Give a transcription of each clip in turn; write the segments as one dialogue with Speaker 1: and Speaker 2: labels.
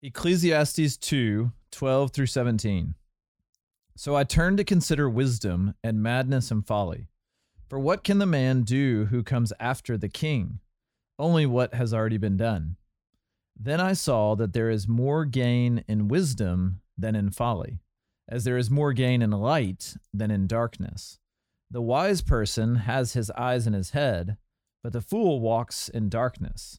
Speaker 1: Ecclesiastes 2 12 through 17. So I turned to consider wisdom and madness and folly. For what can the man do who comes after the king? Only what has already been done. Then I saw that there is more gain in wisdom than in folly, as there is more gain in light than in darkness. The wise person has his eyes in his head, but the fool walks in darkness.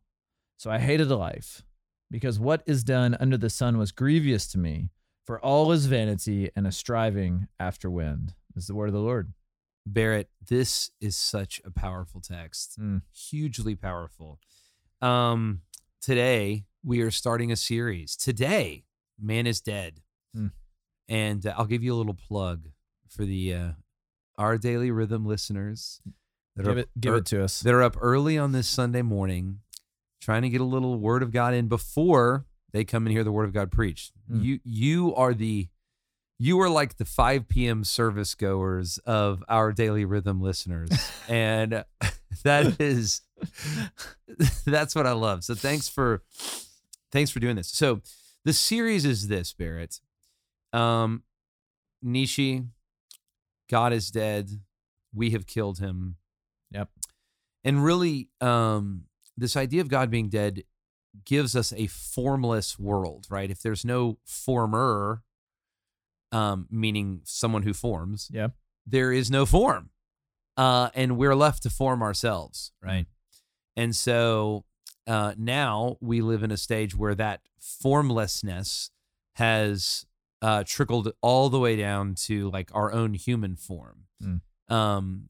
Speaker 1: So I hated life, because what is done under the sun was grievous to me, for all is vanity and a striving after wind. Is the word of the Lord.
Speaker 2: Barrett, this is such a powerful text,
Speaker 1: Mm.
Speaker 2: hugely powerful. Um, today we are starting a series. Today, man is dead,
Speaker 1: Mm.
Speaker 2: and uh, I'll give you a little plug for the uh, our daily rhythm listeners that
Speaker 1: Give
Speaker 2: are
Speaker 1: it, give
Speaker 2: ear-
Speaker 1: it to us.
Speaker 2: that are up early on this Sunday morning, trying to get a little word of God in before they come and hear the word of God preached.
Speaker 1: Mm.
Speaker 2: You you are the you are like the 5 p.m. service goers of our daily rhythm listeners. and that is that's what I love. So thanks for thanks for doing this. So the series is this, Barrett. Um Nietzsche, God is dead. We have killed him.
Speaker 1: Yep.
Speaker 2: And really, um, this idea of God being dead gives us a formless world, right? If there's no former, um, meaning someone who forms,
Speaker 1: yeah,
Speaker 2: there is no form. Uh, and we're left to form ourselves, right? And so uh, now we live in a stage where that formlessness has uh, trickled all the way down to like our own human form.
Speaker 1: Mm.
Speaker 2: Um,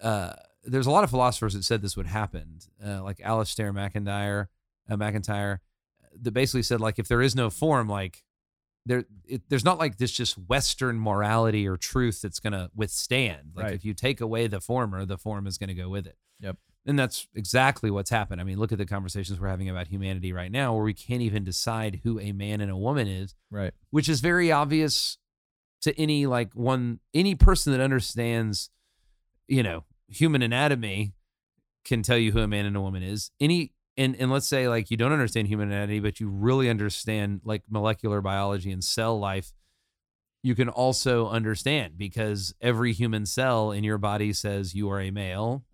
Speaker 2: uh, there's a lot of philosophers that said this would happen, uh, like Alasdair MacIntyre, uh, MacIntyre, that basically said like if there is no form, like there, it, there's not like this just Western morality or truth that's going to withstand. Like
Speaker 1: Right.
Speaker 2: if you take away the former, the form is going to go with it.
Speaker 1: Yep.
Speaker 2: And that's exactly what's happened. I mean, look at the conversations we're having about humanity right now, where we can't even decide who a man and a woman is,
Speaker 1: Right.
Speaker 2: which is very obvious to any like one any person that understands, you know, human anatomy can tell you who a man and a woman is. Any and and let's say like you don't understand human anatomy, but you really understand like molecular biology and cell life, you can also understand because every human cell in your body says you are a male.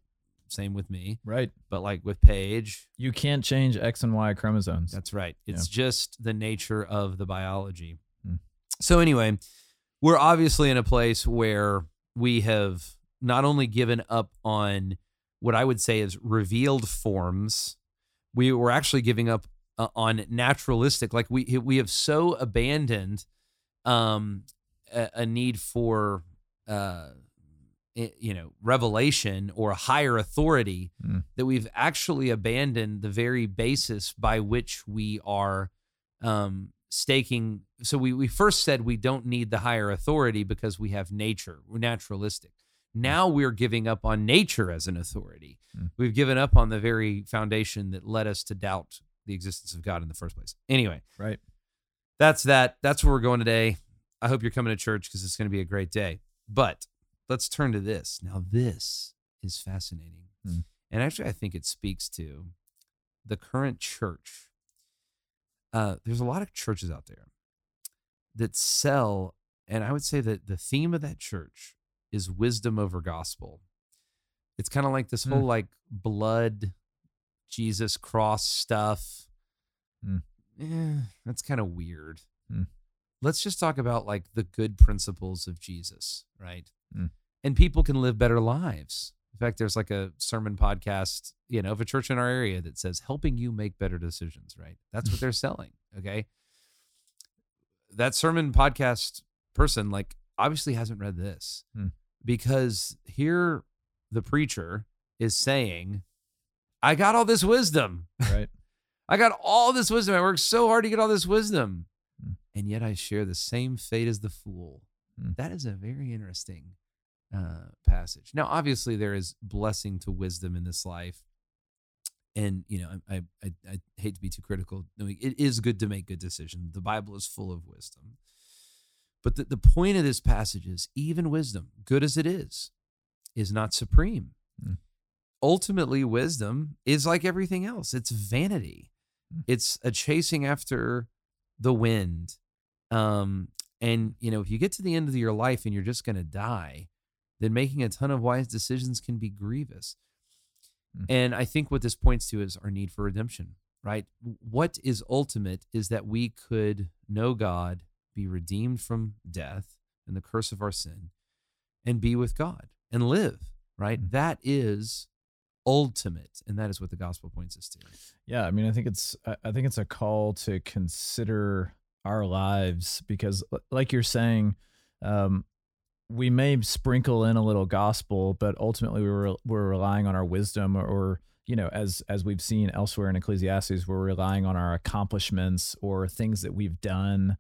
Speaker 2: Same with me,
Speaker 1: Right.
Speaker 2: but like with Paige,
Speaker 1: You can't change X and Y chromosomes.
Speaker 2: that's right. It's just the nature of the biology.
Speaker 1: Hmm.
Speaker 2: So anyway, we're obviously in a place where we have not only given up on what I would say is revealed forms, we were actually giving up uh, on naturalistic. Like we we have so abandoned um, a, a need for uh, you know revelation or a higher authority
Speaker 1: Mm.
Speaker 2: that we've actually abandoned the very basis by which we are um, staking. So we we first said we don't need the higher authority because we have nature. We're naturalistic. Now we're giving up on nature as an authority.
Speaker 1: Mm.
Speaker 2: We've given up on the very foundation that led us to doubt the existence of God in the first place. Anyway,
Speaker 1: Right.
Speaker 2: that's that. That's where we're going today. I hope you're coming to church because it's going to be a great day. But let's turn to this. Now, this is fascinating.
Speaker 1: Hmm.
Speaker 2: And actually, I think it speaks to the current church. Uh, there's a lot of churches out there that sell, and I would say that the theme of that church is wisdom over gospel. It's kind of like this
Speaker 1: Hmm.
Speaker 2: whole like blood, Jesus cross stuff.
Speaker 1: Hmm.
Speaker 2: Eh, that's kind of weird.
Speaker 1: Hmm.
Speaker 2: Let's just talk about like the good principles of Jesus, right?
Speaker 1: Hmm.
Speaker 2: And people can live better lives. In fact, there's like a sermon podcast, you know, of a church in our area that says helping you make better decisions, right? That's what they're selling. Okay. That sermon podcast person, like, obviously hasn't read this
Speaker 1: Hmm.
Speaker 2: Because here the preacher is saying, I got all this wisdom.
Speaker 1: Right.
Speaker 2: I got all this wisdom. I worked so hard to get all this wisdom.
Speaker 1: Mm.
Speaker 2: And yet I share the same fate as the fool.
Speaker 1: Mm.
Speaker 2: That is a very interesting uh, passage. Now, obviously, there is blessing to wisdom in this life. And, you know, I, I, I hate to be too critical. It is good to make good decisions. The Bible is full of wisdom. But the, the point of this passage is even wisdom, good as it is, is not supreme.
Speaker 1: Mm.
Speaker 2: Ultimately, wisdom is like everything else it's vanity,
Speaker 1: Mm.
Speaker 2: it's a chasing after the wind. Um, and, you know, if you get to the end of your life and you're just going to die, then making a ton of wise decisions can be grievous.
Speaker 1: Mm.
Speaker 2: And I think what this points to is our need for redemption, right? What is ultimate is that we could know God, be redeemed from death and the curse of our sin, and be with God and live, right?
Speaker 1: Mm.
Speaker 2: That is ultimate. And that is what the gospel points us to.
Speaker 1: Yeah, I mean, I think it's I I think it's a call to consider our lives because, like you're saying, um, we may sprinkle in a little gospel, but ultimately we're we're relying on our wisdom, or, or you know, as as we've seen elsewhere in Ecclesiastes, we're relying on our accomplishments or things that we've done.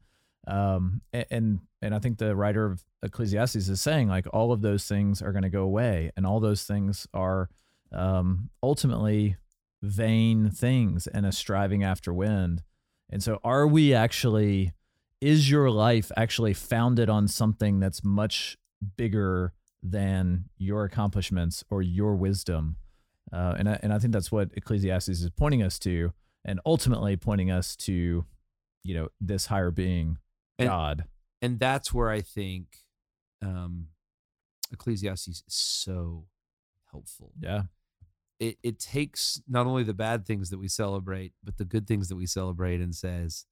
Speaker 1: Um, and and I think the writer of Ecclesiastes is saying like all of those things are going to go away, and all those things are um, ultimately vain things and a striving after wind. And so, are we actually, is your life actually founded on something that's much bigger than your accomplishments or your wisdom? Uh, and, I, and I think that's what Ecclesiastes is pointing us to, and ultimately pointing us to, you know, this higher being,
Speaker 2: And-
Speaker 1: God.
Speaker 2: And that's where I think um, Ecclesiastes is so helpful.
Speaker 1: Yeah.
Speaker 2: it, it takes not only the bad things that we celebrate, but the good things that we celebrate and says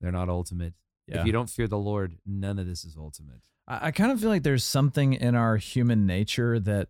Speaker 2: they're not ultimate.
Speaker 1: Yeah.
Speaker 2: If you don't fear the Lord, none of this is ultimate.
Speaker 1: I, I kind of feel like there's something in our human nature that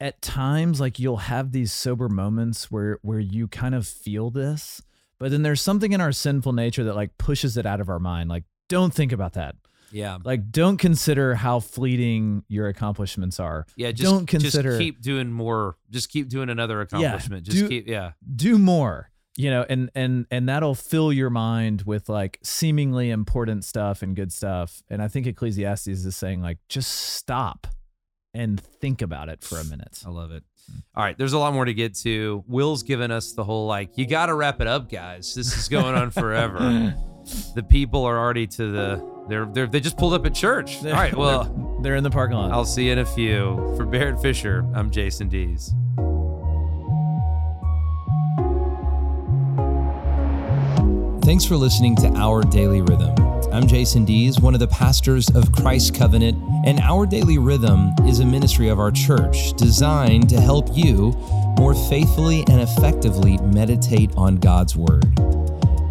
Speaker 1: at times like you'll have these sober moments where where you kind of feel this, but then there's something in our sinful nature that like pushes it out of our mind. Like, don't think about that.
Speaker 2: Yeah.
Speaker 1: Like, don't consider how fleeting your accomplishments are.
Speaker 2: Yeah. Just
Speaker 1: Don't consider-
Speaker 2: Just keep doing more. Just keep doing another accomplishment. just
Speaker 1: do-
Speaker 2: keep. Yeah.
Speaker 1: do more you know and and and that'll fill your mind with like seemingly important stuff and good stuff and i think ecclesiastes is saying like just stop and think about it for a minute
Speaker 2: I love it. All right, there's a lot more to get to. Will's given us the whole like, you got to wrap it up, guys. This is going on forever. The people are already to the they're they are they just pulled up at church. All right, well,
Speaker 1: they're in the parking lot
Speaker 2: I'll see you in a few. For Barrett Fisher, I'm Jason Dees. Thanks for listening to Our Daily Rhythm. I'm Jason Dees, one of the pastors of Christ Covenant, and Our Daily Rhythm is a ministry of our church designed to help you more faithfully and effectively meditate on God's Word.